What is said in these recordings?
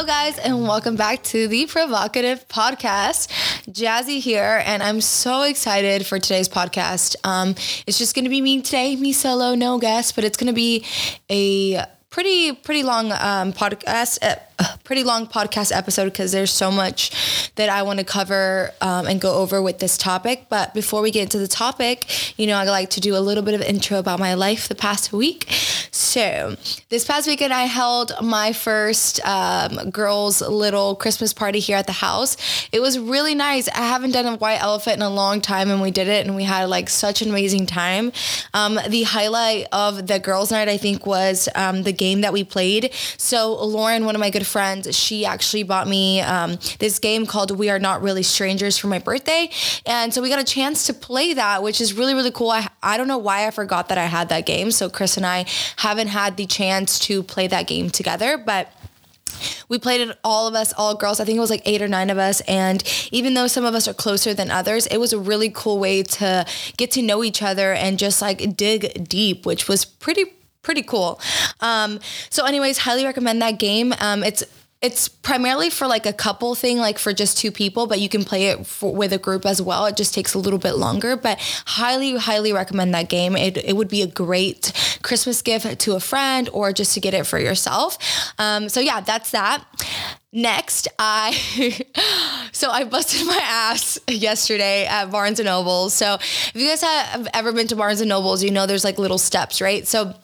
Hello, guys, and welcome back to the Provocative Podcast. Jazzy here, and I'm so excited for today's podcast. Um, it's just going to be me today, me solo, no guest, but it's going to be a pretty pretty long um, podcast. Uh, pretty long podcast episode because there's so much that I want to cover um, and go over with this topic. But before we get into the topic, you know, I like to do a little bit of intro about my life the past week. So this past weekend, I held my first um, girls' little Christmas party here at the house. It was really nice. I haven't done a white elephant in a long time, and we did it, and we had like such an amazing time. Um, the highlight of the girls' night, I think, was um, the game that we played. So Lauren, one of my good friend, she actually bought me um, this game called We Are Not Really Strangers for my birthday. And so we got a chance to play that, which is really, really cool. I, I don't know why I forgot that I had that game. So Chris and I haven't had the chance to play that game together, but we played it all of us all girls i think it was like eight or nine of us and even though some of us are closer than others it was a really cool way to get to know each other and just like dig deep which was pretty pretty cool. Um, so, anyways, highly recommend that game. Um, it's it's primarily for like a couple thing, like for just two people, but you can play it for, with a group as well. It just takes a little bit longer, but highly, highly recommend that game. It, it would be a great Christmas gift to a friend or just to get it for yourself. Um, so yeah, that's that. Next, I so I busted my ass yesterday at Barnes and Nobles. So if you guys have ever been to Barnes and Nobles, you know there's like little steps, right? So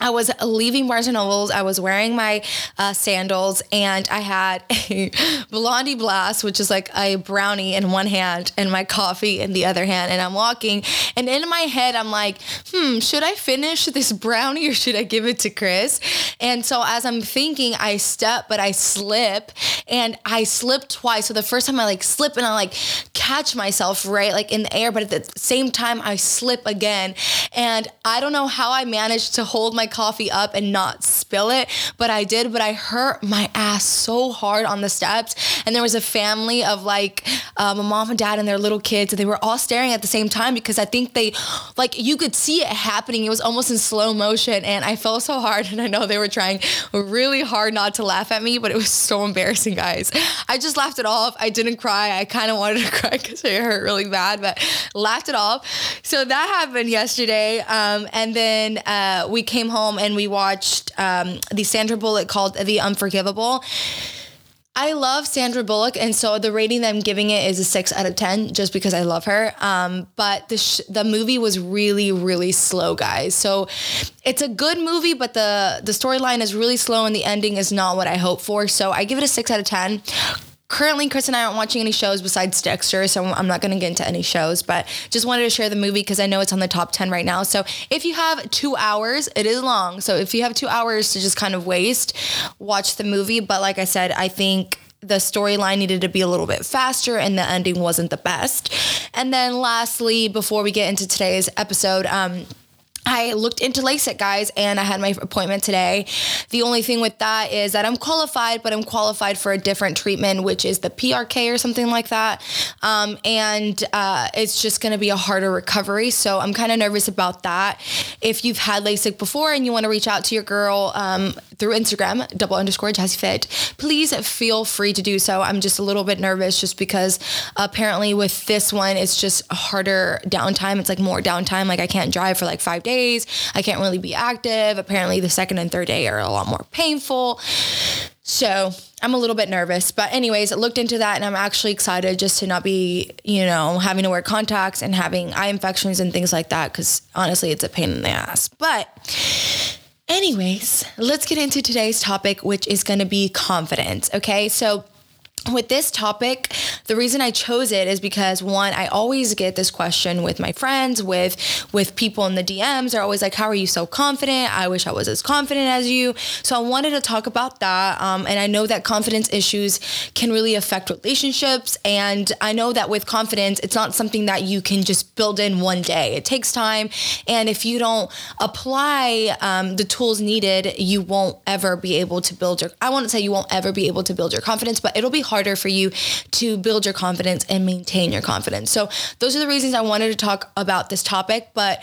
I was leaving Barnes and Nobles. I was wearing my uh, sandals, and I had a Blondie Blast, which is like a brownie in one hand and my coffee in the other hand. And I'm walking, and in my head, I'm like, "Hmm, should I finish this brownie or should I give it to Chris?" And so as I'm thinking, I step, but I slip, and I slip twice. So the first time I like slip, and I like catch myself right like in the air, but at the same time I slip again, and I don't know how I managed to hold my coffee up and not spill it, but I did. But I hurt my ass so hard on the steps. And there was a family of like um, a mom and dad and their little kids, and they were all staring at the same time because I think they, like, you could see it happening. It was almost in slow motion. And I felt so hard. And I know they were trying really hard not to laugh at me, but it was so embarrassing, guys. I just laughed it off. I didn't cry. I kind of wanted to cry because it hurt really bad, but laughed it off. So that happened yesterday. Um, and then uh, we came home home and we watched um, the Sandra Bullock called The Unforgivable. I love Sandra Bullock, and so the rating that I'm giving it is a six out of ten, just because I love her. Um, but the sh- the movie was really, really slow, guys. So it's a good movie, but the the storyline is really slow, and the ending is not what I hope for. So I give it a six out of ten currently Chris and I aren't watching any shows besides Dexter, so I'm not going to get into any shows, but just wanted to share the movie because I know it's on the top 10 right now. So if you have two hours, it is long. So if you have two hours to just kind of waste, watch the movie. But like I said, I think the storyline needed to be a little bit faster and the ending wasn't the best. And then lastly, before we get into today's episode, um, I looked into LASIK, guys, and I had my appointment today. The only thing with that is that I'm qualified, but I'm qualified for a different treatment, which is the PRK or something like that. Um, and uh, it's just going to be a harder recovery. So I'm kind of nervous about that. If you've had LASIK before and you want to reach out to your girl um, through Instagram, double underscore Jazzy Fit, please feel free to do so. I'm just a little bit nervous just because apparently with this one, it's just harder downtime. It's like more downtime. Like I can't drive for like five days days. I can't really be active. Apparently, the second and third day are a lot more painful. So I'm a little bit nervous. But, anyways, I looked into that and I'm actually excited just to not be, you know, having to wear contacts and having eye infections and things like that. Cause honestly, it's a pain in the ass. But, anyways, let's get into today's topic, which is going to be confidence. Okay. So, with this topic, the reason I chose it is because one, I always get this question with my friends, with with people in the DMs. They're always like, "How are you so confident? I wish I was as confident as you." So I wanted to talk about that, um, and I know that confidence issues can really affect relationships, and I know that with confidence, it's not something that you can just build in one day. It takes time, and if you don't apply um, the tools needed, you won't ever be able to build your. I won't say you won't ever be able to build your confidence, but it'll be harder for you to build your confidence and maintain your confidence. So, those are the reasons I wanted to talk about this topic. But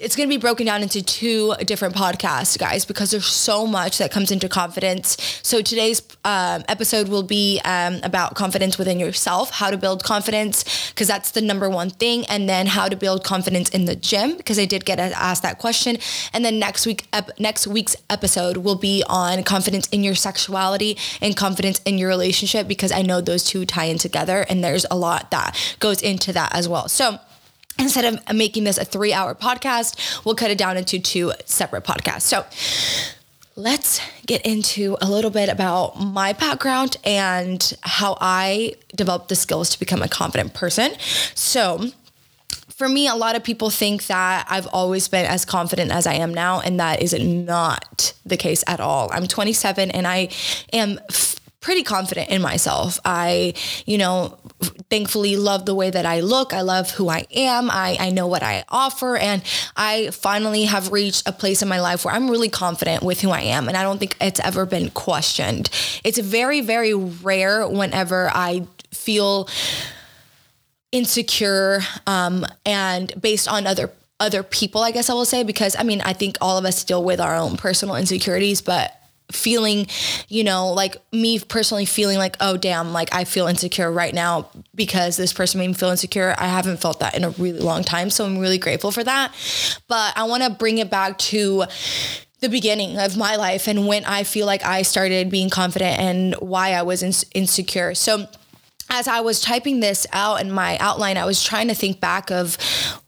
it's going to be broken down into two different podcasts, guys, because there's so much that comes into confidence. So today's um, episode will be um, about confidence within yourself, how to build confidence, because that's the number one thing, and then how to build confidence in the gym, because I did get asked that question. And then next week, ep- next week's episode will be on confidence in your sexuality and confidence in your relationship, because I know those two tie in together, and there's a lot that goes into that as well. So instead of making this a three hour podcast, we'll cut it down into two separate podcasts. So let's get into a little bit about my background and how I developed the skills to become a confident person. So, for me, a lot of people think that I've always been as confident as I am now, and that is not the case at all. I'm 27 and I am pretty confident in myself. I, you know, thankfully love the way that I look. I love who I am. I, I know what I offer. And I finally have reached a place in my life where I'm really confident with who I am. And I don't think it's ever been questioned. It's very, very rare whenever I feel insecure um, and based on other other people, I guess I will say, because I mean, I think all of us deal with our own personal insecurities, but feeling, you know, like me personally feeling like, oh, damn, like I feel insecure right now because this person made me feel insecure. I haven't felt that in a really long time. So I'm really grateful for that. But I want to bring it back to the beginning of my life and when I feel like I started being confident and why I was in- insecure. So, as I was typing this out in my outline, I was trying to think back of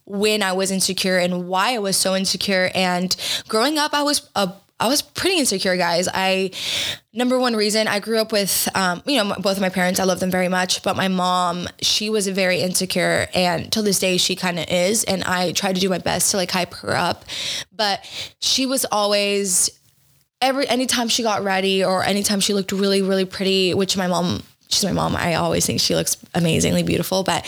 when I was insecure and why I was so insecure. And growing up, I was a I was pretty insecure, guys. I number one reason I grew up with, um, you know, both of my parents. I love them very much, but my mom, she was very insecure, and till this day, she kind of is. And I try to do my best to like hype her up, but she was always every anytime she got ready or anytime she looked really really pretty, which my mom she's my mom. I always think she looks amazingly beautiful, but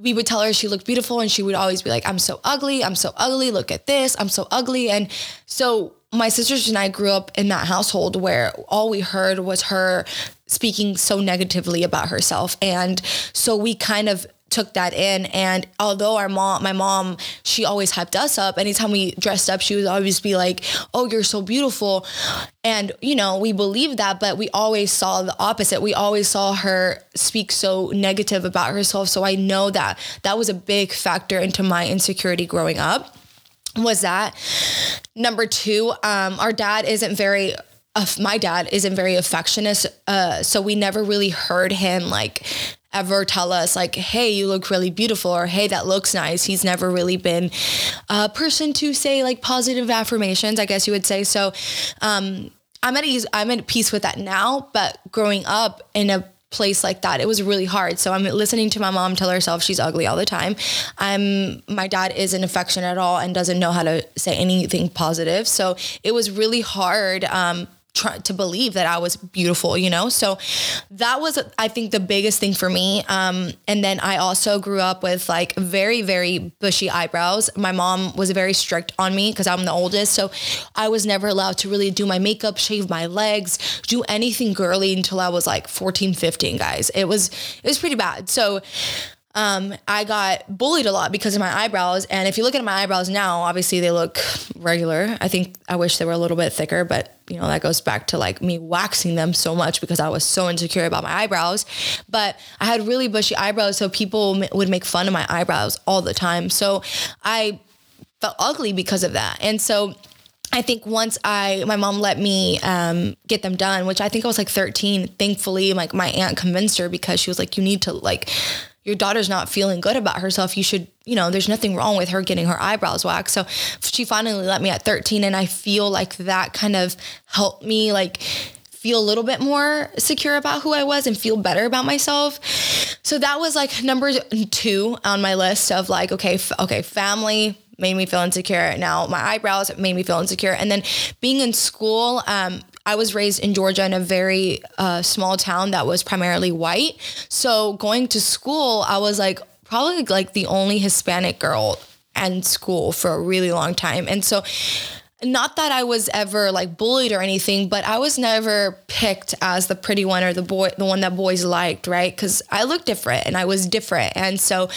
we would tell her she looked beautiful and she would always be like, I'm so ugly. I'm so ugly. Look at this. I'm so ugly. And so my sisters and I grew up in that household where all we heard was her speaking so negatively about herself. And so we kind of took that in. And although our mom my mom she always hyped us up anytime we dressed up she would always be like oh you're so beautiful. And you know we believed that but we always saw the opposite. We always saw her speak so negative about herself. So i know that that was a big factor into my insecurity growing up was that number two um, our dad isn't very uh, my dad isn't very affectionate uh, so we never really heard him like ever tell us like hey you look really beautiful or hey that looks nice. He's never really been a person to say like positive affirmations i guess you would say. So um, i'm at ease i'm at peace with that now but growing up in a place like that. It was really hard. So I'm listening to my mom tell herself she's ugly all the time. I'm my dad isn't affectionate at all and doesn't know how to say anything positive. So it was really hard um, try to believe that I was beautiful, you know? So that was, I think, the biggest thing for me. Um, and then I also grew up with like very, very bushy eyebrows. My mom was very strict on me because I'm the oldest. So I was never allowed to really do my makeup, shave my legs, do anything girly until I was like 14, 15, guys. It was, it was pretty bad. So um, I got bullied a lot because of my eyebrows. And if you look at my eyebrows now, obviously they look regular. I think I wish they were a little bit thicker, but you know, that goes back to like me waxing them so much because I was so insecure about my eyebrows. But I had really bushy eyebrows, so people would make fun of my eyebrows all the time. So I felt ugly because of that. And so I think once I, my mom let me um, get them done, which I think I was like 13. Thankfully, like my aunt convinced her because she was like, you need to like your daughter's not feeling good about herself, you should, you know, there's nothing wrong with her getting her eyebrows waxed. So she finally let me at 13 and I feel like that kind of helped me like feel a little bit more secure about who I was and feel better about myself. So that was like number 2 on my list of like okay, f- okay, family made me feel insecure. Now my eyebrows made me feel insecure and then being in school um I was raised in Georgia in a very uh, small town that was primarily white. So going to school, I was like probably like the only Hispanic girl in school for a really long time. And so not that I was ever like bullied or anything, but I was never picked as the pretty one or the boy, the one that boys liked, right? Because I looked different and I was different, and so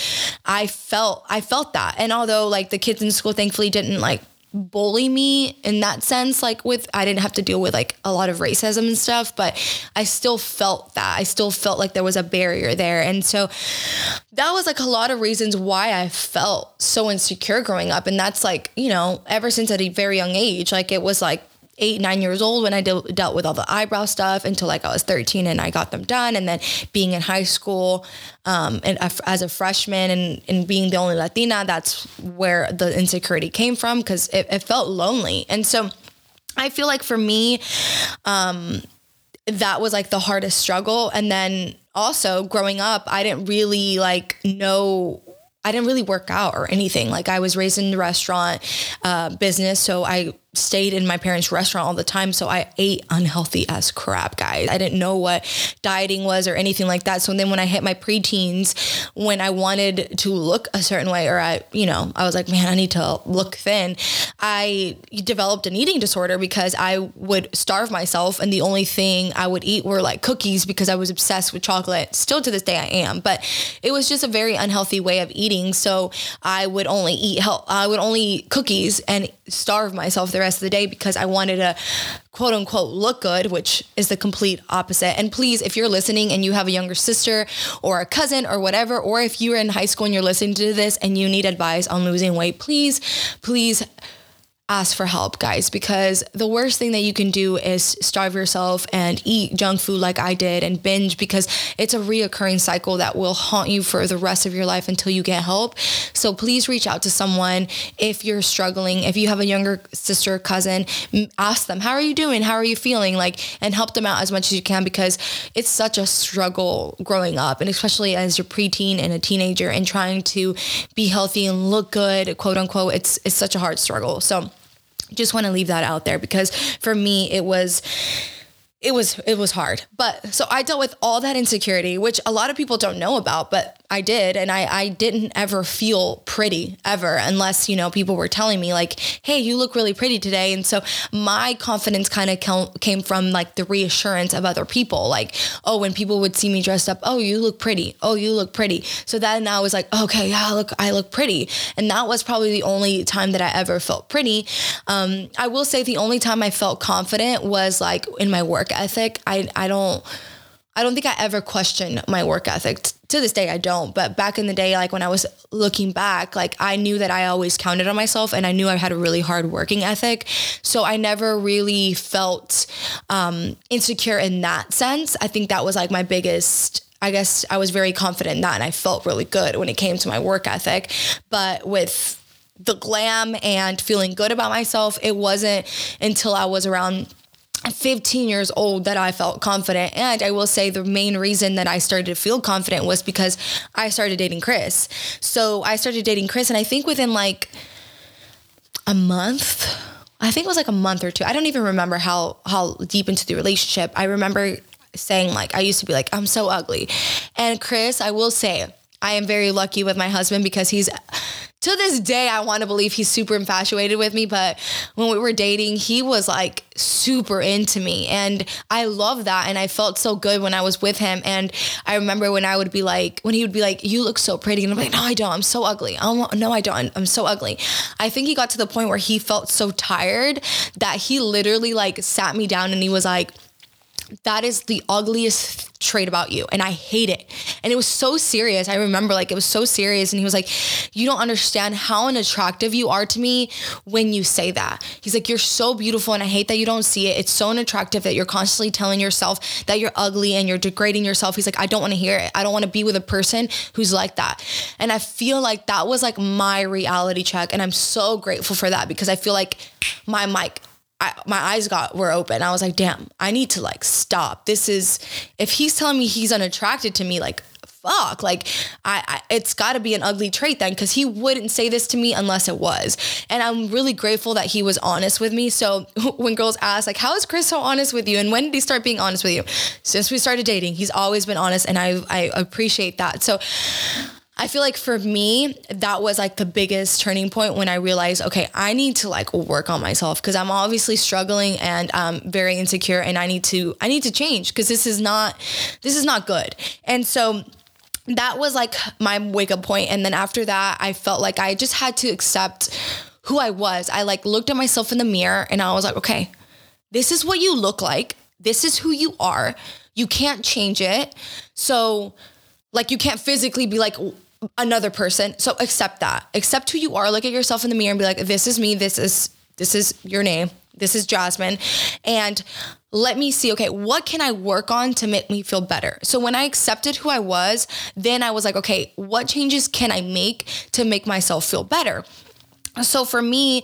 I felt I felt that. And although like the kids in school thankfully didn't like bully me in that sense like with I didn't have to deal with like a lot of racism and stuff but I still felt that. I still felt like there was a barrier there. And so that was like a lot of reasons why I felt so insecure growing up. And that's like you know ever since at a very young age like it was like eight, nine years old when I de- dealt with all the eyebrow stuff until like I was 13 and I got them done. And then being in high school um, and as a freshman and, and being the only Latina, that's where the insecurity came from because it, it, felt lonely. And so I feel like for me, um, that was like the hardest struggle. And then also growing up, I didn't really like know I didn't really work out or anything. Like I was raised in the restaurant uh, business, so I stayed in my parents' restaurant all the time. So I ate unhealthy as crap, guys. I didn't know what dieting was or anything like that. So then when I hit my preteens, when I wanted to look a certain way, or I, you know, I was like, man, I need to look thin, I developed an eating disorder because I would starve myself. And the only thing I would eat were like cookies because I was obsessed with chocolate. Still to this day, I am. But it was just a very unhealthy way of eating. So I would only eat, I would only eat cookies and starve myself rest of the day because I wanted to quote unquote look good, which is the complete opposite. And please, if you're listening and you have a younger sister or a cousin or whatever, or if you're in high school and you're listening to this and you need advice on losing weight, please, please ask for help, guys, because the worst thing that you can do is starve yourself and eat junk food like I did and binge because it's a reoccurring cycle that will haunt you for the rest of your life until you get help. So please reach out to someone if you're struggling. If you have a younger sister, cousin, ask them, How are you doing? How are you feeling? Like, and help them out as much as you can because it's such a struggle growing up, and especially as you're preteen and a teenager and trying to be healthy and look good, quote unquote. It's, it's such a hard struggle. So, just want to leave that out there because for me it was it was it was hard. But so i dealt with all that insecurity which a lot of people don't know about but I did. And I, I didn't ever feel pretty ever unless, you know, people were telling me like, Hey, you look really pretty today. And so my confidence kind of came from like the reassurance of other people. Like, oh, when people would see me dressed up, oh, you look pretty. Oh, you look pretty. So then I was like, okay, yeah, look, I look pretty. And that was probably the only time that I ever felt pretty. Um, I will say the only time I felt confident was like in my work ethic. I, I don't, I don't think I ever questioned my work ethic. To this day, I don't. But back in the day, like when I was looking back, like I knew that I always counted on myself and I knew I had a really hard working ethic. So I never really felt um, insecure in that sense. I think that was like my biggest I guess I was very confident in that and I felt really good when it came to my work ethic. But with the glam and feeling good about myself, it wasn't until I was around 15 years old that I felt confident. And I will say the main reason that I started to feel confident was because I started dating Chris. So I started dating Chris, and I think within like a month, I think it was like a month or two. I don't even remember how how deep into the relationship. I remember saying like I used to be like I'm so ugly. And Chris, I will say I am very lucky with my husband because he's to this day, I want to believe he's super infatuated with me. But when we were dating, he was like super into me. And I love that. And I felt so good when I was with him. And I remember when I would be like, when he would be like, You look so pretty. And I'm like, No, I don't. I'm so ugly. I'm, no, I don't. I'm so ugly. I think he got to the point where he felt so tired that he literally like sat me down and he was like, that is the ugliest trait about you and i hate it. And it was so serious. I remember like it was so serious and he was like you don't understand how unattractive you are to me when you say that. He's like you're so beautiful and i hate that you don't see it. It's so unattractive that you're constantly telling yourself that you're ugly and you're degrading yourself. He's like i don't want to hear it. I don't want to be with a person who's like that. And i feel like that was like my reality check and i'm so grateful for that because i feel like my mic I, my eyes got were open. I was like, damn, I need to like stop. This is if he's telling me he's unattracted to me, like fuck, like I, I it's got to be an ugly trait then because he wouldn't say this to me unless it was. And I'm really grateful that he was honest with me. So when girls ask like, how is Chris so honest with you, and when did he start being honest with you? Since we started dating, he's always been honest, and I I appreciate that. So I feel like for me, that was like the biggest turning point when I realized, okay, I need to like work on myself because I'm obviously struggling and um very insecure and I need to I need to change because this is not this is not good. And so that was like my wake up point. and then after that I felt like I just had to accept who I was. I like looked at myself in the mirror and I was like, okay, this is what you look like. This is who you are. You can't change it. So like you can't physically be like another person. So accept that. Accept who you are. Look at yourself in the mirror and be like, this is me. This is this is your name. This is Jasmine. And let me see, okay, what can I work on to make me feel better? So when I accepted who I was, then I was like, okay, what changes can I make to make myself feel better? So for me,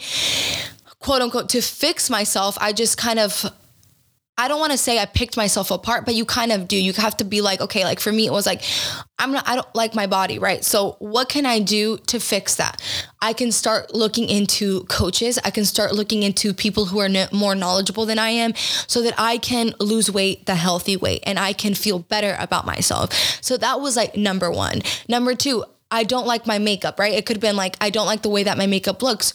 quote unquote, to fix myself, I just kind of I don't want to say I picked myself apart, but you kind of do. You have to be like, okay, like for me, it was like, I'm not, I don't like my body, right? So what can I do to fix that? I can start looking into coaches. I can start looking into people who are more knowledgeable than I am so that I can lose weight the healthy way and I can feel better about myself. So that was like number one. Number two, I don't like my makeup, right? It could have been like, I don't like the way that my makeup looks.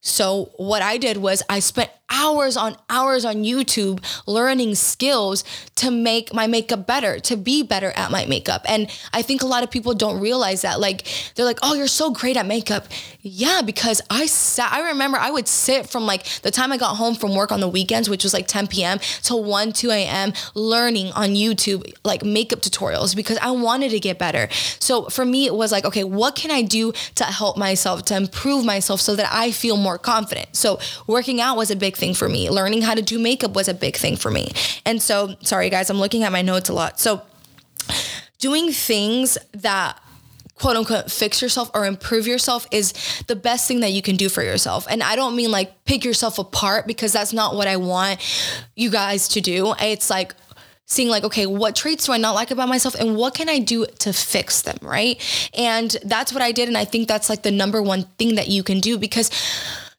So what I did was I spent hours on hours on YouTube learning skills to make my makeup better, to be better at my makeup. And I think a lot of people don't realize that. Like they're like, "Oh, you're so great at makeup." Yeah, because I sat I remember I would sit from like the time I got home from work on the weekends, which was like 10 p.m. till 1, 2 a.m. learning on YouTube like makeup tutorials because I wanted to get better. So for me it was like, okay, what can I do to help myself, to improve myself so that I feel more confident? So working out was a big thing for me. Learning how to do makeup was a big thing for me. And so, sorry guys, I'm looking at my notes a lot. So, doing things that quote unquote fix yourself or improve yourself is the best thing that you can do for yourself. And I don't mean like pick yourself apart because that's not what I want you guys to do. It's like seeing like okay what traits do i not like about myself and what can i do to fix them right and that's what i did and i think that's like the number one thing that you can do because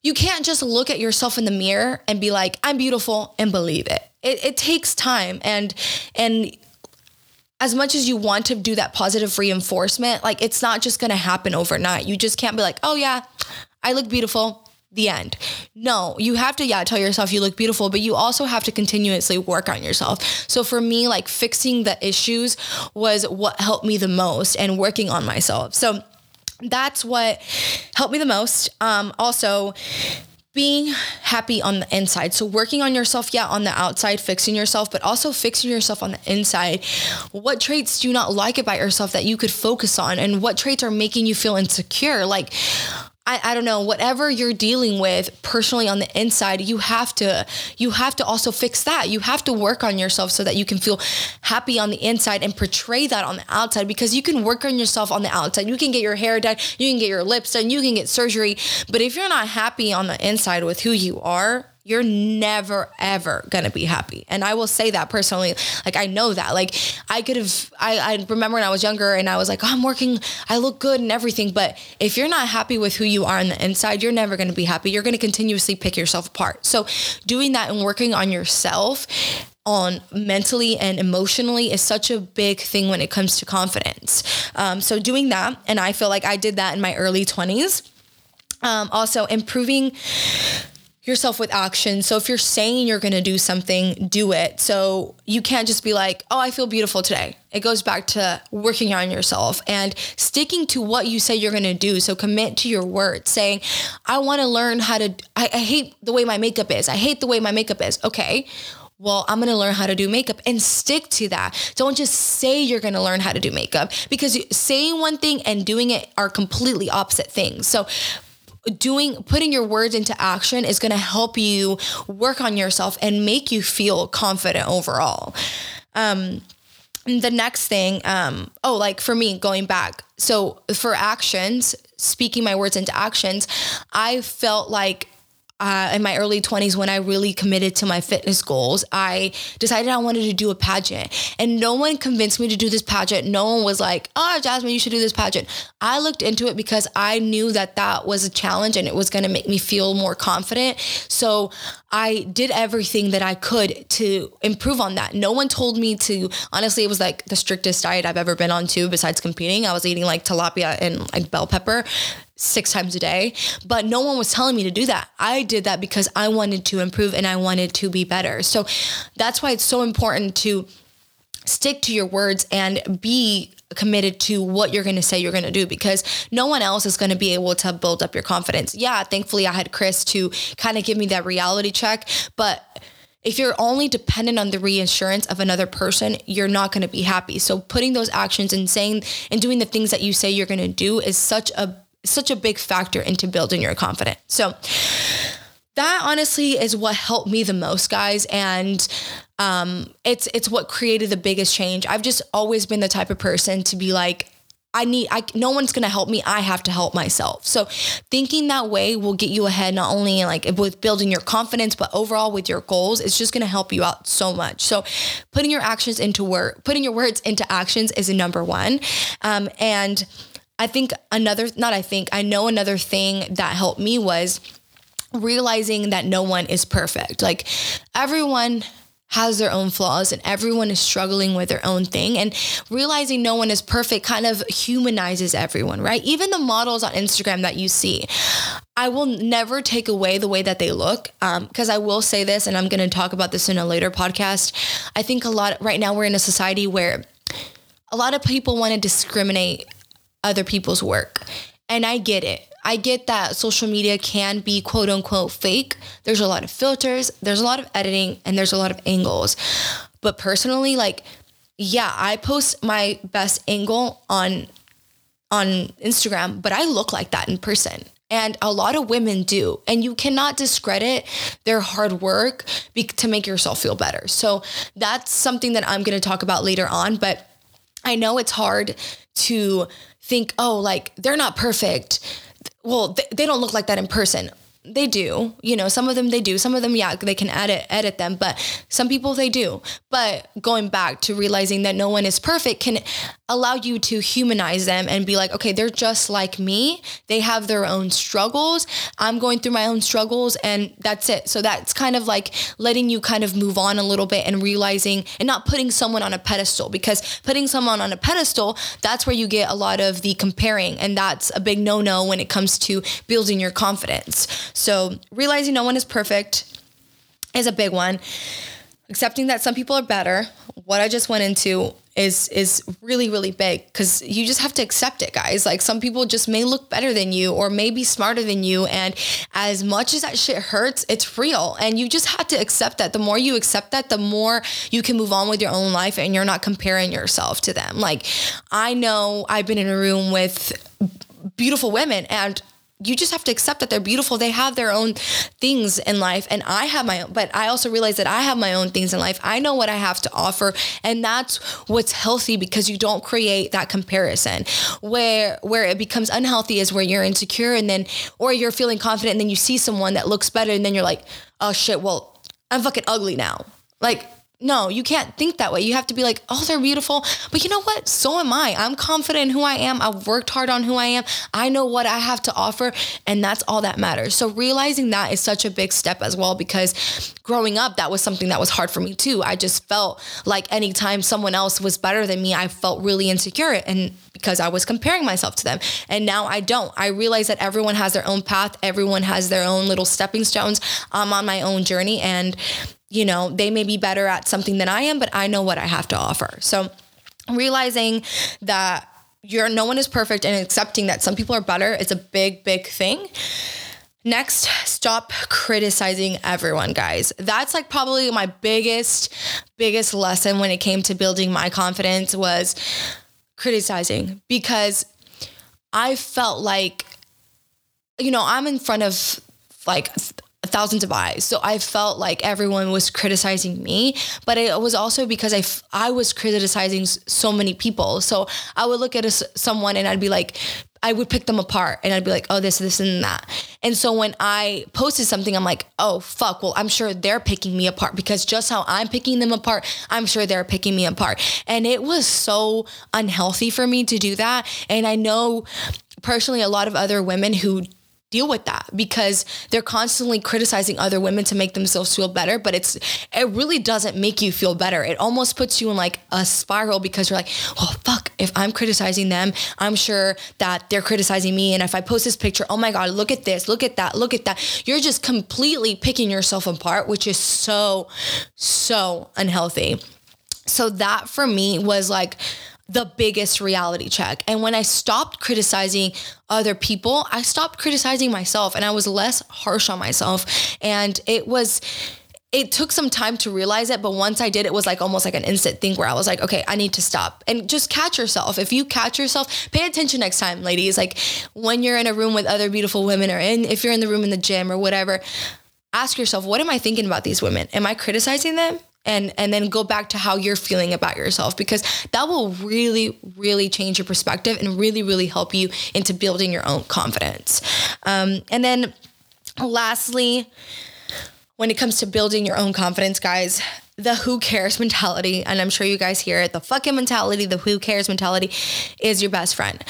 you can't just look at yourself in the mirror and be like, I'm beautiful and believe it. It, it takes time and and as much as you want to do that positive reinforcement, like it's not just gonna happen overnight. You just can't be like, oh yeah, I look beautiful. The end. No, you have to, yeah, tell yourself you look beautiful, but you also have to continuously work on yourself. So for me, like fixing the issues was what helped me the most and working on myself. So that's what helped me the most. Um, also, being happy on the inside. So working on yourself, yeah, on the outside, fixing yourself, but also fixing yourself on the inside. What traits do you not like about yourself that you could focus on? And what traits are making you feel insecure? Like I, I don't know whatever you're dealing with personally on the inside you have to you have to also fix that. You have to work on yourself so that you can feel happy on the inside and portray that on the outside because you can work on yourself on the outside. You can get your hair done you can get your lips done you can get surgery. But if you're not happy on the inside with who you are you're never ever gonna be happy. And I will say that personally. Like I know that. Like I could have I, I remember when I was younger and I was like, oh, I'm working, I look good and everything. But if you're not happy with who you are on the inside, you're never gonna be happy. You're gonna continuously pick yourself apart. So doing that and working on yourself on mentally and emotionally is such a big thing when it comes to confidence. Um, so doing that, and I feel like I did that in my early 20s. Um, also improving yourself with action. So if you're saying you're going to do something, do it. So you can't just be like, "Oh, I feel beautiful today." It goes back to working on yourself and sticking to what you say you're going to do. So commit to your word, saying, "I want to learn how to I, I hate the way my makeup is. I hate the way my makeup is." Okay well, I'm going to learn how to do makeup and stick to that. Don't just say you're going to learn how to do makeup because saying one thing and doing it are completely opposite things. So doing putting your words into action is going to help you work on yourself and make you feel confident overall. Um the next thing um oh like for me going back. So for actions speaking my words into actions i felt like uh, in my early 20s when I really committed to my fitness goals, I decided I wanted to do a pageant. And no one convinced me to do this pageant. No one was like, oh, Jasmine, you should do this pageant. I looked into it because I knew that that was a challenge and it was going to make me feel more confident. So I did everything that I could to improve on that. No one told me to, honestly, it was like the strictest diet I've ever been on too, besides competing. I was eating like tilapia and like bell pepper six times a day, but no one was telling me to do that. I did that because I wanted to improve and I wanted to be better. So that's why it's so important to stick to your words and be committed to what you're going to say you're going to do because no one else is going to be able to build up your confidence. Yeah, thankfully I had Chris to kind of give me that reality check, but if you're only dependent on the reassurance of another person, you're not going to be happy. So putting those actions and saying and doing the things that you say you're going to do is such a such a big factor into building your confidence. So that honestly is what helped me the most, guys. And um, it's it's what created the biggest change. I've just always been the type of person to be like, I need I no one's going to help me. I have to help myself. So thinking that way will get you ahead not only like with building your confidence but overall with your goals. It's just going to help you out so much. So putting your actions into work, putting your words into actions is number 1. Um, and I think another not I think I know another thing that helped me was realizing that no one is perfect. Like everyone has their own flaws and everyone is struggling with their own thing. And realizing no one is perfect kind of humanizes everyone right? Even the models on instagram that you see i will never take away the way that they look because um, i will say this and i'm going to talk about this in a later podcast. I think a lot right now we're in a society where a lot of people want to discriminate other people's work and i get it I get that social media can be quote unquote fake. There's a lot of filters, there's a lot of editing, and there's a lot of angles. But personally, like, yeah, I post my best angle on on Instagram, but I look like that in person. And a lot of women do. And you cannot discredit their hard work be- to make yourself feel better. So that's something that I'm going to talk about later on. But I know it's hard to think, oh, like they're not perfect. Well, they, they don't look like that in person. They do you know some of them they do some of them yeah they can edit edit them but some people they do. But going back to realizing that no one is perfect can allow you to humanize them and be like okay they're just like me. They have their own struggles. I'm going through my own struggles and that's it. So that's kind of like letting you kind of move on a little bit and realizing and not putting someone on a pedestal because putting someone on a pedestal that's where you get a lot of the comparing and that's a big no-no when it comes to building your confidence. So realizing no one is perfect is a big one. Accepting that some people are better. What I just went into is is really really big because you just have to accept it guys. Like some people just may look better than you or may be smarter than you and as much as that shit hurts it's real. And you just have to accept that. The more you accept that the more you can move on with your own life and you're not comparing yourself to them. Like i know i've been in a room with beautiful women and you just have to accept that they're beautiful. They have their own things in life and I have my own, but I also realize that I have my own things in life. I know what I have to offer and that's what's healthy because you don't create that comparison. Where where it becomes unhealthy is where you're insecure and then or you're feeling confident and then you see someone that looks better and then you're like, "Oh shit, well, I'm fucking ugly now." Like no, you can't think that way. You have to be like, oh, they're beautiful. But you know what? So am I. I'm confident in who I am. I've worked hard on who I am. I know what I have to offer. And that's all that matters. So realizing that is such a big step as well because growing up, that was something that was hard for me too. I just felt like anytime someone else was better than me, I felt really insecure. And because I was comparing myself to them. And now I don't. I realize that everyone has their own path, everyone has their own little stepping stones. I'm on my own journey. And you know, they may be better at something than I am, but I know what I have to offer. So realizing that you're no one is perfect and accepting that some people are better is a big, big thing. Next, stop criticizing everyone, guys. That's like probably my biggest, biggest lesson when it came to building my confidence was criticizing because I felt like, you know, I'm in front of like thousands of eyes. So I felt like everyone was criticizing me, but it was also because I, f- I was criticizing so many people. So I would look at a, someone and I'd be like, I would pick them apart and I'd be like, oh, this, this, and that. And so when I posted something, I'm like, oh, fuck. Well, I'm sure they're picking me apart because just how I'm picking them apart, I'm sure they're picking me apart. And it was so unhealthy for me to do that. And I know personally a lot of other women who deal with that because they're constantly criticizing other women to make themselves feel better but it's it really doesn't make you feel better. It almost puts you in like a spiral because you're like oh fuck if i'm criticizing them i'm sure that they're criticizing me. And if i post this picture oh my god look at this look at that look at that. You're just completely picking yourself apart which is so so unhealthy. So that for me was like the biggest reality check. And when I stopped criticizing other people, I stopped criticizing myself and I was less harsh on myself. And it was, it took some time to realize it, but once I did, it was like almost like an instant thing where I was like, okay, I need to stop and just catch yourself. If you catch yourself, pay attention next time, ladies. Like when you're in a room with other beautiful women or in, if you're in the room in the gym or whatever, ask yourself, what am I thinking about these women? Am I criticizing them? And and then go back to how you're feeling about yourself because that will really really change your perspective and really really help you into building your own confidence. Um, and then lastly when it comes to building your own confidence guys the who cares mentality and i'm sure you guys hear it the fucking mentality the who cares mentality is your best friend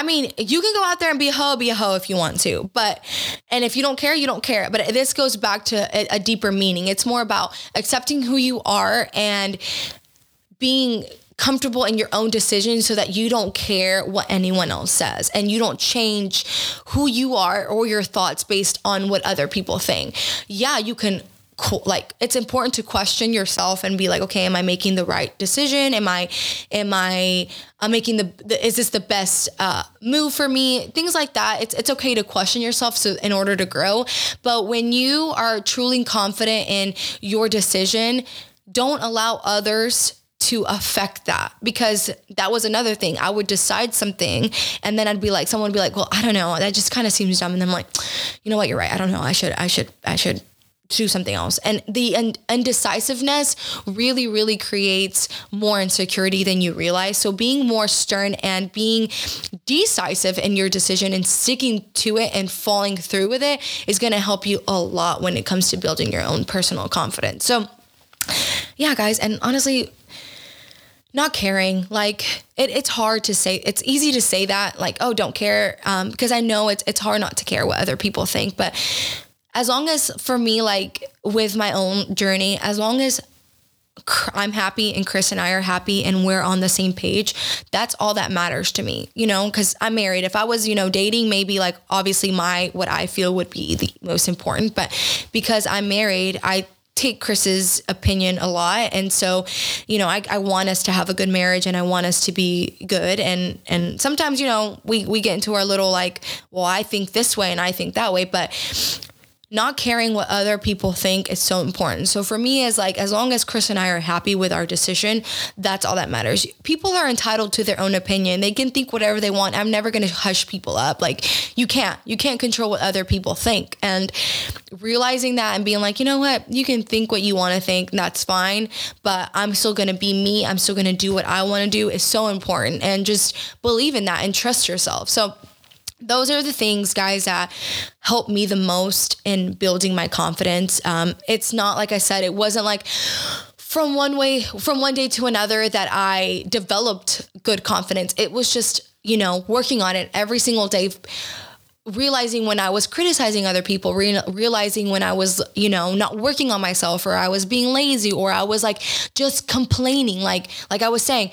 I mean, you can go out there and be a hoe, be a hoe if you want to, but, and if you don't care, you don't care. But this goes back to a, a deeper meaning. It's more about accepting who you are and being comfortable in your own decisions so that you don't care what anyone else says and you don't change who you are or your thoughts based on what other people think. Yeah, you can like it's important to question yourself and be like okay am i making the right decision am i am i i'm making the, the is this the best uh, move for me things like that it's it's okay to question yourself so in order to grow but when you are truly confident in your decision don't allow others to affect that because that was another thing. I would decide something and then I'd be like, someone would be like, well, I don't know. That just kind of seems dumb. And then I'm like, you know what? You're right. I don't know. I should, I should, I should do something else. And the indecisiveness really, really creates more insecurity than you realize. So being more stern and being decisive in your decision and sticking to it and falling through with it is going to help you a lot when it comes to building your own personal confidence. So yeah, guys, and honestly, not caring like it, it's hard to say it's easy to say that like oh don't care um, because i know it's, it's hard not to care what other people think but as long as for me, like with my own journey, as long as I'm happy and Chris and I are happy and we're on the same page. That's all that matters to me, you know, because I'm married. If I was, you know, dating, maybe like obviously my what I feel would be the most important. But because I'm married, I take Chris's opinion a lot. And so, you know, I, I want us to have a good marriage and I want us to be good. And and sometimes, you know, we we get into our little like, well, I think this way and I think that way. But not caring what other people think is so important. So for me, is like as long as Chris and I are happy with our decision, that's all that matters. People are entitled to their own opinion. They can think whatever they want. I'm never going to hush people up. Like you can't. You can't control what other people think. And realizing that and being like, you know what, you can think what you want to think. That's fine. But I'm still going to be me. I'm still going to do what I want to do. Is so important. And just believe in that and trust yourself. So those are the things, guys, that help me the most in building my confidence. Um, it's not like I said, it wasn't like from one way, from one day to another that I developed good confidence. It was just, you know, working on it every single day realizing when I was criticizing other people, re- realizing when I was, you know, not working on myself or I was being lazy or I was like just complaining like like I was saying,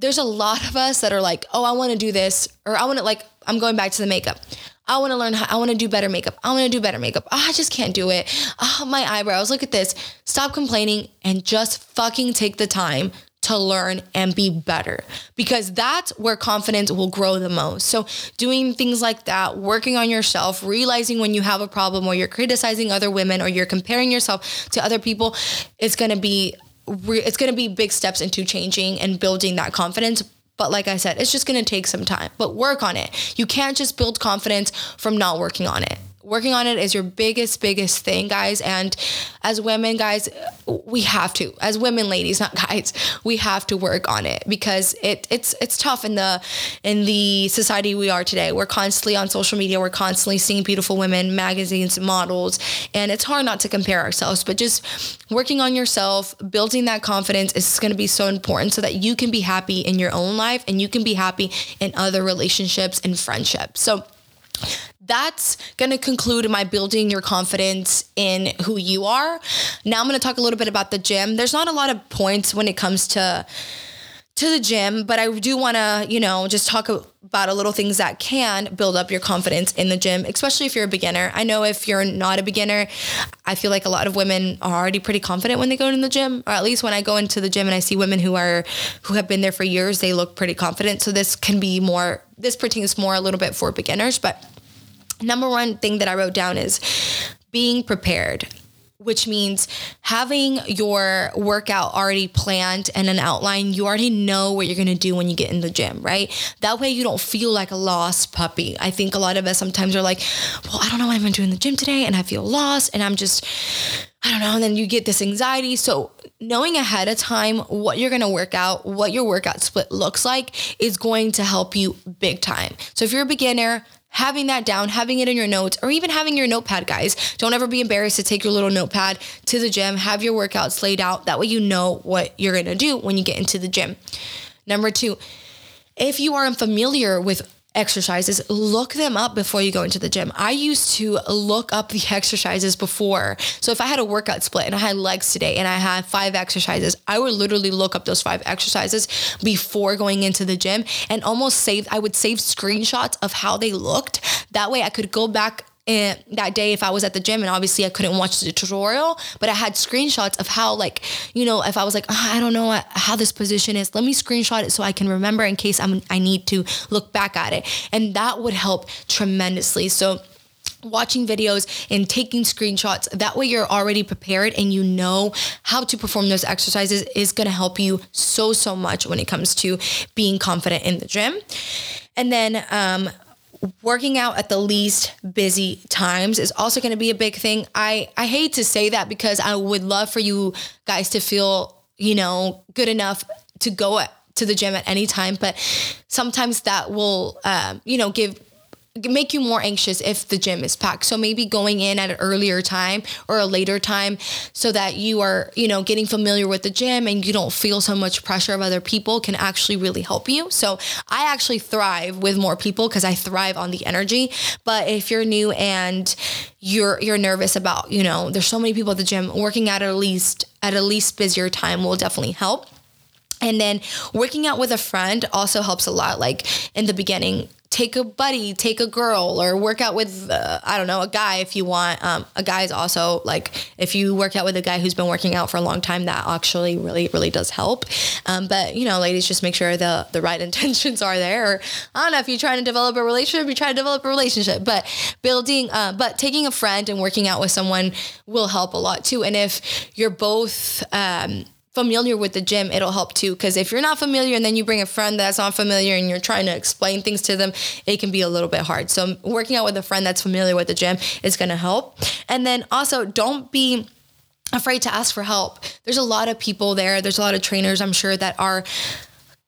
there's a lot of us that are like, "Oh, I want to do this," or "I want to like I'm going back to the makeup. I want to learn how I want to do better makeup. I want to do better makeup. Oh, I just can't do it. Oh, my eyebrows. Look at this. Stop complaining and just fucking take the time to learn and be better because that's where confidence will grow the most. So, doing things like that, working on yourself, realizing when you have a problem or you're criticizing other women or you're comparing yourself to other people, it's going to be it's going to be big steps into changing and building that confidence but like I said, it's just going to take some time, but work on it. You can't just build confidence from not working on it. Working on it is your biggest biggest thing guys. And as women guys we have to as women ladies not guys we have to work on it because it it's it's tough in the in the society we are today. We're constantly on social media. We're constantly seeing beautiful women magazines models. And it's hard not to compare ourselves but just working on yourself building that confidence is going to be so important so that you can be happy in your own life and you can be happy in other relationships and friendships. So that's going to conclude my building your confidence in who you are. Now I'm going to talk a little bit about the gym. There's not a lot of points when it comes to to the gym, but I do want to, you know, just talk about a little things that can build up your confidence in the gym, especially if you're a beginner. I know if you're not a beginner, I feel like a lot of women are already pretty confident when they go in the gym, or at least when I go into the gym and I see women who are who have been there for years, they look pretty confident. So this can be more this pertains more a little bit for beginners, but number one thing that I wrote down is being prepared which means having your workout already planned and an outline. You already know what you're gonna do when you get in the gym, right? That way you don't feel like a lost puppy. I think a lot of us sometimes are like, well, I don't know what I'm gonna do in the gym today, and I feel lost, and I'm just, I don't know. And then you get this anxiety. So knowing ahead of time what you're going to work out, what your workout split looks like is going to help you big time. So if you're a beginner, having that down, having it in your notes, or even having your notepad, guys. Don't ever be embarrassed to take your little notepad to the gym, have your workouts laid out. That way you know what you're gonna do when you get into the gym. Number two, if you are unfamiliar with exercises, look them up before you go into the gym. I used to look up the exercises before. So if I had a workout split and I had legs today and I had five exercises, I would literally look up those five exercises before going into the gym and almost save I would save screenshots of how they looked. That way I could go back and that day if I was at the gym and obviously I couldn't watch the tutorial, but I had screenshots of how like, you know, if I was like, oh, I don't know how this position is, let me screenshot it so I can remember in case I'm I need to look back at it. And that would help tremendously. So watching videos and taking screenshots that way you're already prepared and you know how to perform those exercises is going to help you so so much when it comes to being confident in the gym and then um working out at the least busy times is also going to be a big thing. I I hate to say that because I would love for you guys to feel, you know, good enough to go to the gym at any time, but sometimes that will um, you know, give make you more anxious if the gym is packed. So maybe going in at an earlier time or a later time so that you are, you know, getting familiar with the gym and you don't feel so much pressure of other people can actually really help you. So I actually thrive with more people because I thrive on the energy. But if you're new and you're you're nervous about, you know, there's so many people at the gym working at at least at a least busier time will definitely help. And then working out with a friend also helps a lot. Like in the beginning, take a buddy, take a girl, or work out with, uh, I don't know, a guy if you want. Um, a guy is also like, if you work out with a guy who's been working out for a long time, that actually really, really does help. Um, but, you know, ladies, just make sure the, the right intentions are there. Or I don't know, if you're trying to develop a relationship, you try to develop a relationship. But building, uh, but taking a friend and working out with someone will help a lot too. And if you're both, um, familiar with the gym, it'll help too. Because if you're not familiar and then you bring a friend that's not familiar and you're trying to explain things to them, it can be a little bit hard. So working out with a friend that's familiar with the gym is going to help. And then also don't be afraid to ask for help. There's a lot of people there. There's a lot of trainers, I'm sure, that are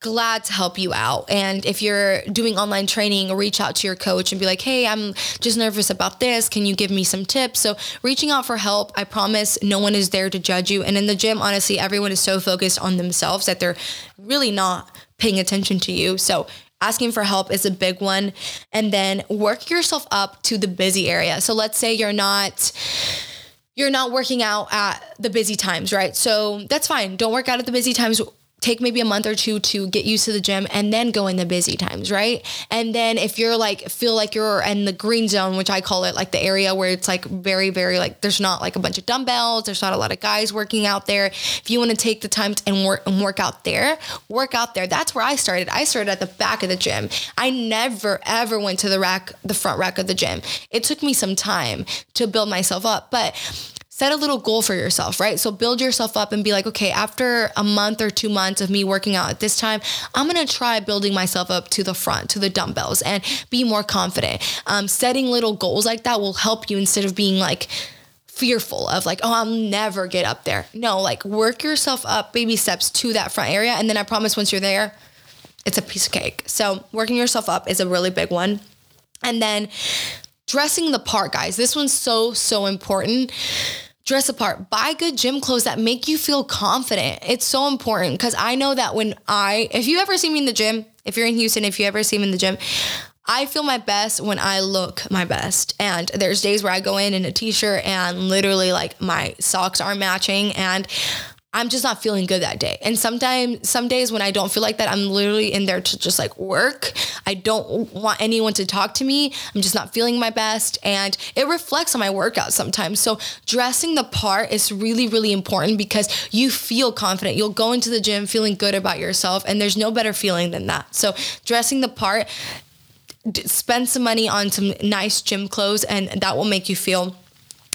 glad to help you out. And if you're doing online training, reach out to your coach and be like, hey, I'm just nervous about this. Can you give me some tips? So, reaching out for help, I promise no one is there to judge you. And in the gym, honestly, everyone is so focused on themselves that they're really not paying attention to you. So, asking for help is a big one. And then work yourself up to the busy area. So, let's say you're not you're not working out at the busy times, right? So that's fine. Don't work out at the busy times take maybe a month or two to get used to the gym and then go in the busy times, right? And then if you're like feel like you're in the green zone, which I call it like the area where it's like very very like there's not like a bunch of dumbbells, there's not a lot of guys working out there. If you want to take the time and work and work out there, work out there. That's where I started. I started at the back of the gym. I never ever went to the rack, the front rack of the gym. It took me some time to build myself up, but set a little goal for yourself, right? So build yourself up and be like, okay, after a month or two months of me working out at this time, I'm gonna try building myself up to the front, to the dumbbells, and be more confident. Um, setting little goals like that will help you instead of being like, fearful of like, oh, I'll never get up there. No, like work yourself up baby steps to that front area. And then I promise once you're there, it's a piece of cake. So working yourself up is a really big one. And then dressing the part, guys. This one's so, so important. Dress apart. Buy good gym clothes that make you feel confident. It's so important because I know that when I, if you ever see me in the gym, if you're in Houston, if you ever see me in the gym, I feel my best when I look my best. And there's days where I go in in a t shirt and literally like my socks are matching and I'm just not feeling good that day. And sometimes, some days when I don't feel like that, I'm literally in there to just like work. I don't want anyone to talk to me. I'm just not feeling my best. And it reflects on my workout sometimes. So, dressing the part is really, really important because you feel confident. You'll go into the gym feeling good about yourself. And there's no better feeling than that. So, dressing the part, spend some money on some nice gym clothes, and that will make you feel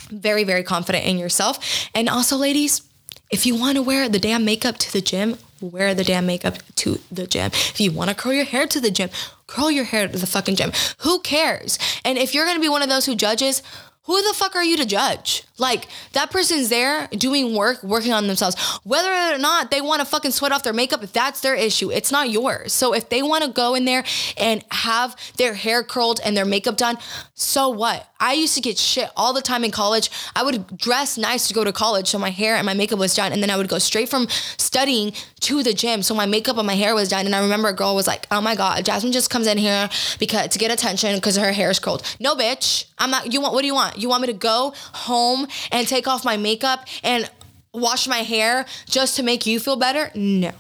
very, very confident in yourself. And also, ladies, if you want to wear the damn makeup to the gym, wear the damn makeup to the gym. If you want to curl your hair to the gym, curl your hair to the fucking gym. Who cares? And if you're going to be one of those who judges, who the fuck are you to judge? Like that person's there doing work, working on themselves. Whether or not they want to fucking sweat off their makeup, if that's their issue. It's not yours. So if they want to go in there and have their hair curled and their makeup done, so what? I used to get shit all the time in college. I would dress nice to go to college so my hair and my makeup was done. And then I would go straight from studying to the gym. So my makeup and my hair was done. And I remember a girl was like, oh my God, Jasmine just comes in here because to get attention because her hair is curled. No, bitch. I'm not, you want, what do you want? You want me to go home and take off my makeup and wash my hair just to make you feel better? No.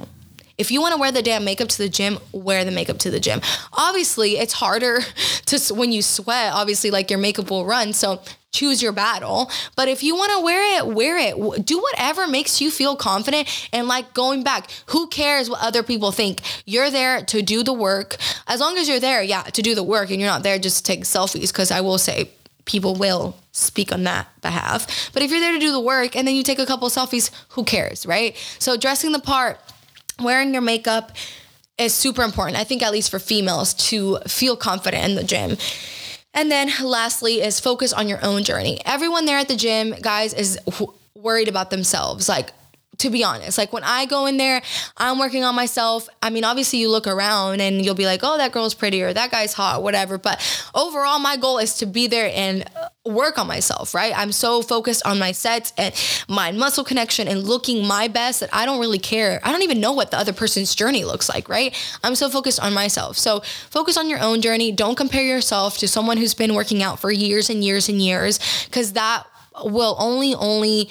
If you want to wear the damn makeup to the gym, wear the makeup to the gym. Obviously, it's harder to when you sweat, obviously like your makeup will run, so choose your battle. But if you want to wear it, wear it. Do whatever makes you feel confident and like going back. Who cares what other people think? You're there to do the work. As long as you're there, yeah, to do the work and you're not there just to take selfies cuz I will say people will speak on that behalf. But if you're there to do the work and then you take a couple selfies, who cares, right? So dressing the part, wearing your makeup is super important. I think at least for females to feel confident in the gym. And then lastly is focus on your own journey. Everyone there at the gym, guys, is worried about themselves. Like to be honest. Like when I go in there, I'm working on myself. I mean, obviously you look around and you'll be like, "Oh, that girl's pretty or that guy's hot, whatever." But overall, my goal is to be there and uh, work on myself, right? I'm so focused on my sets and my muscle connection and looking my best that I don't really care. I don't even know what the other person's journey looks like, right? I'm so focused on myself. So focus on your own journey. Don't compare yourself to someone who's been working out for years and years and years cuz that will only only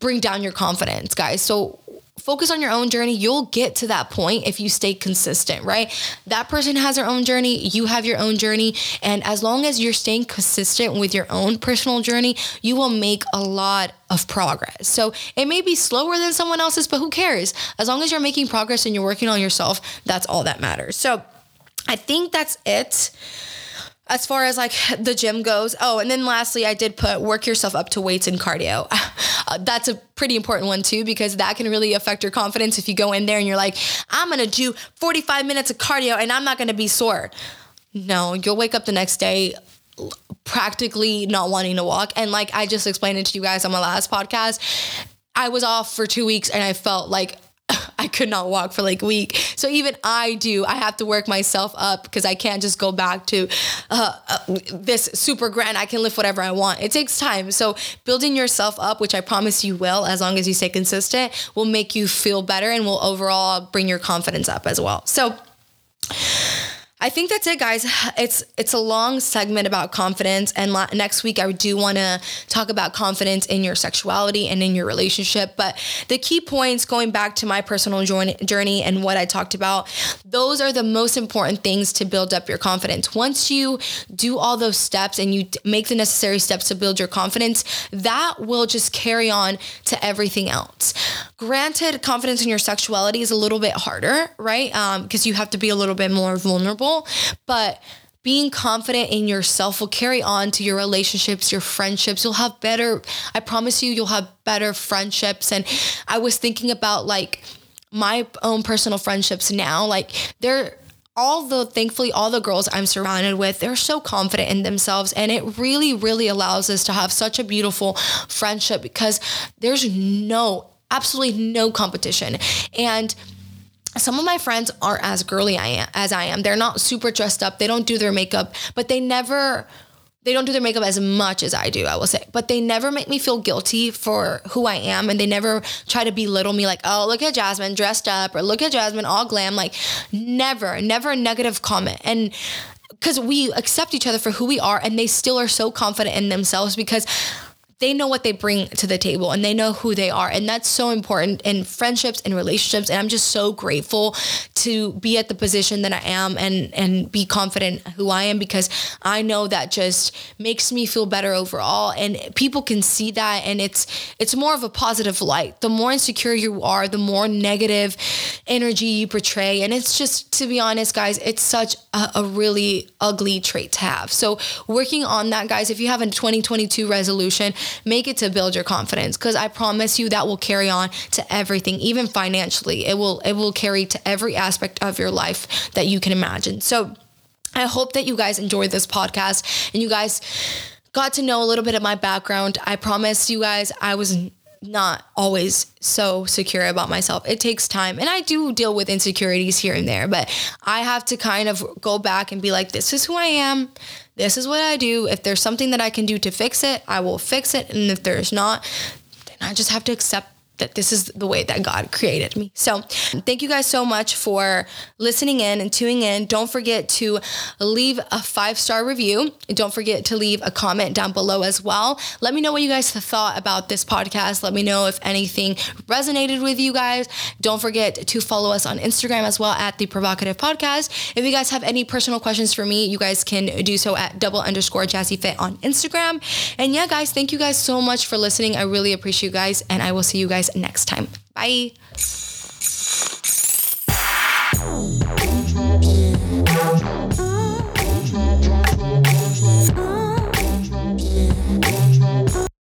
bring down your confidence, guys. So focus on your own journey. You'll get to that point if you stay consistent, right? That person has their own journey, you have your own journey. And as long as you're staying consistent with your own personal journey, you will make a lot of progress. So it may be slower than someone else's, but who cares? As long as you're making progress and you're working on yourself, that's all that matters. So I think that's it as far as like the gym goes. Oh, and then lastly, I did put work yourself up to weights and cardio. Uh, that's a pretty important one too because that can really affect your confidence if you go in there and you're like, I'm gonna do 45 minutes of cardio and I'm not gonna be sore. No, you'll wake up the next day practically not wanting to walk. And like I just explained it to you guys on my last podcast, I was off for two weeks and I felt like I could not walk for like a week. So even I do, I have to work myself up because I can't just go back to uh, uh, this super grand, I can lift whatever I want. It takes time. So building yourself up, which I promise you will, as long as you stay consistent, will make you feel better and will overall bring your confidence up as well. So, I think that's it, guys. It's it's a long segment about confidence, and la- next week I do want to talk about confidence in your sexuality and in your relationship. But the key points, going back to my personal journey and what I talked about, those are the most important things to build up your confidence. Once you do all those steps and you make the necessary steps to build your confidence, that will just carry on to everything else. Granted, confidence in your sexuality is a little bit harder, right? Because um, you have to be a little bit more vulnerable but being confident in yourself will carry on to your relationships, your friendships. You'll have better, I promise you, you'll have better friendships. And I was thinking about like my own personal friendships now. Like they're, all the thankfully all the girls I'm surrounded with, they're so confident in themselves and it really really allows us to have such a beautiful friendship because there's no absolutely no competition. And some of my friends aren't as girly I am, as I am. They're not super dressed up. They don't do their makeup, but they never they don't do their makeup as much as I do, I will say. But they never make me feel guilty for who I am and they never try to belittle me like, "Oh, look at Jasmine dressed up" or "Look at Jasmine all glam." Like never, never a negative comment. And cuz we accept each other for who we are and they still are so confident in themselves because they know what they bring to the table and they know who they are. And that's so important in friendships and relationships. And I'm just so grateful to be at the position that I am and and be confident who I am because I know that just makes me feel better overall. And people can see that and it's it's more of a positive light. The more insecure you are, the more negative energy you portray. And it's just to be honest, guys, it's such a, a really ugly trait to have. So working on that, guys, if you have a 2022 resolution, make it to build your confidence because I promise you that will carry on to everything, even financially. It will it will carry to every aspect of your life that you can imagine. So I hope that you guys enjoyed this podcast and you guys got to know a little bit of my background. I promise you guys I was not always so secure about myself. It takes time. And I do deal with insecurities here and there, but I have to kind of go back and be like, this is who I am. This is what I do. If there's something that I can do to fix it, I will fix it. And if there's not, then I just have to accept that this is the way that God created me. So, thank you guys so much for listening in and tuning in. Don't forget to leave a five star review. Don't forget to leave a comment down below as well. Let me know what you guys thought about this podcast. Let me know if anything resonated with you guys. Don't forget to follow us on Instagram as well at the Provocative Podcast. If you guys have any personal questions for me, you guys can do so at double underscore jazzy fit on Instagram. And yeah, guys, thank you guys so much for listening. I really appreciate you guys, and I will see you next time. Bye.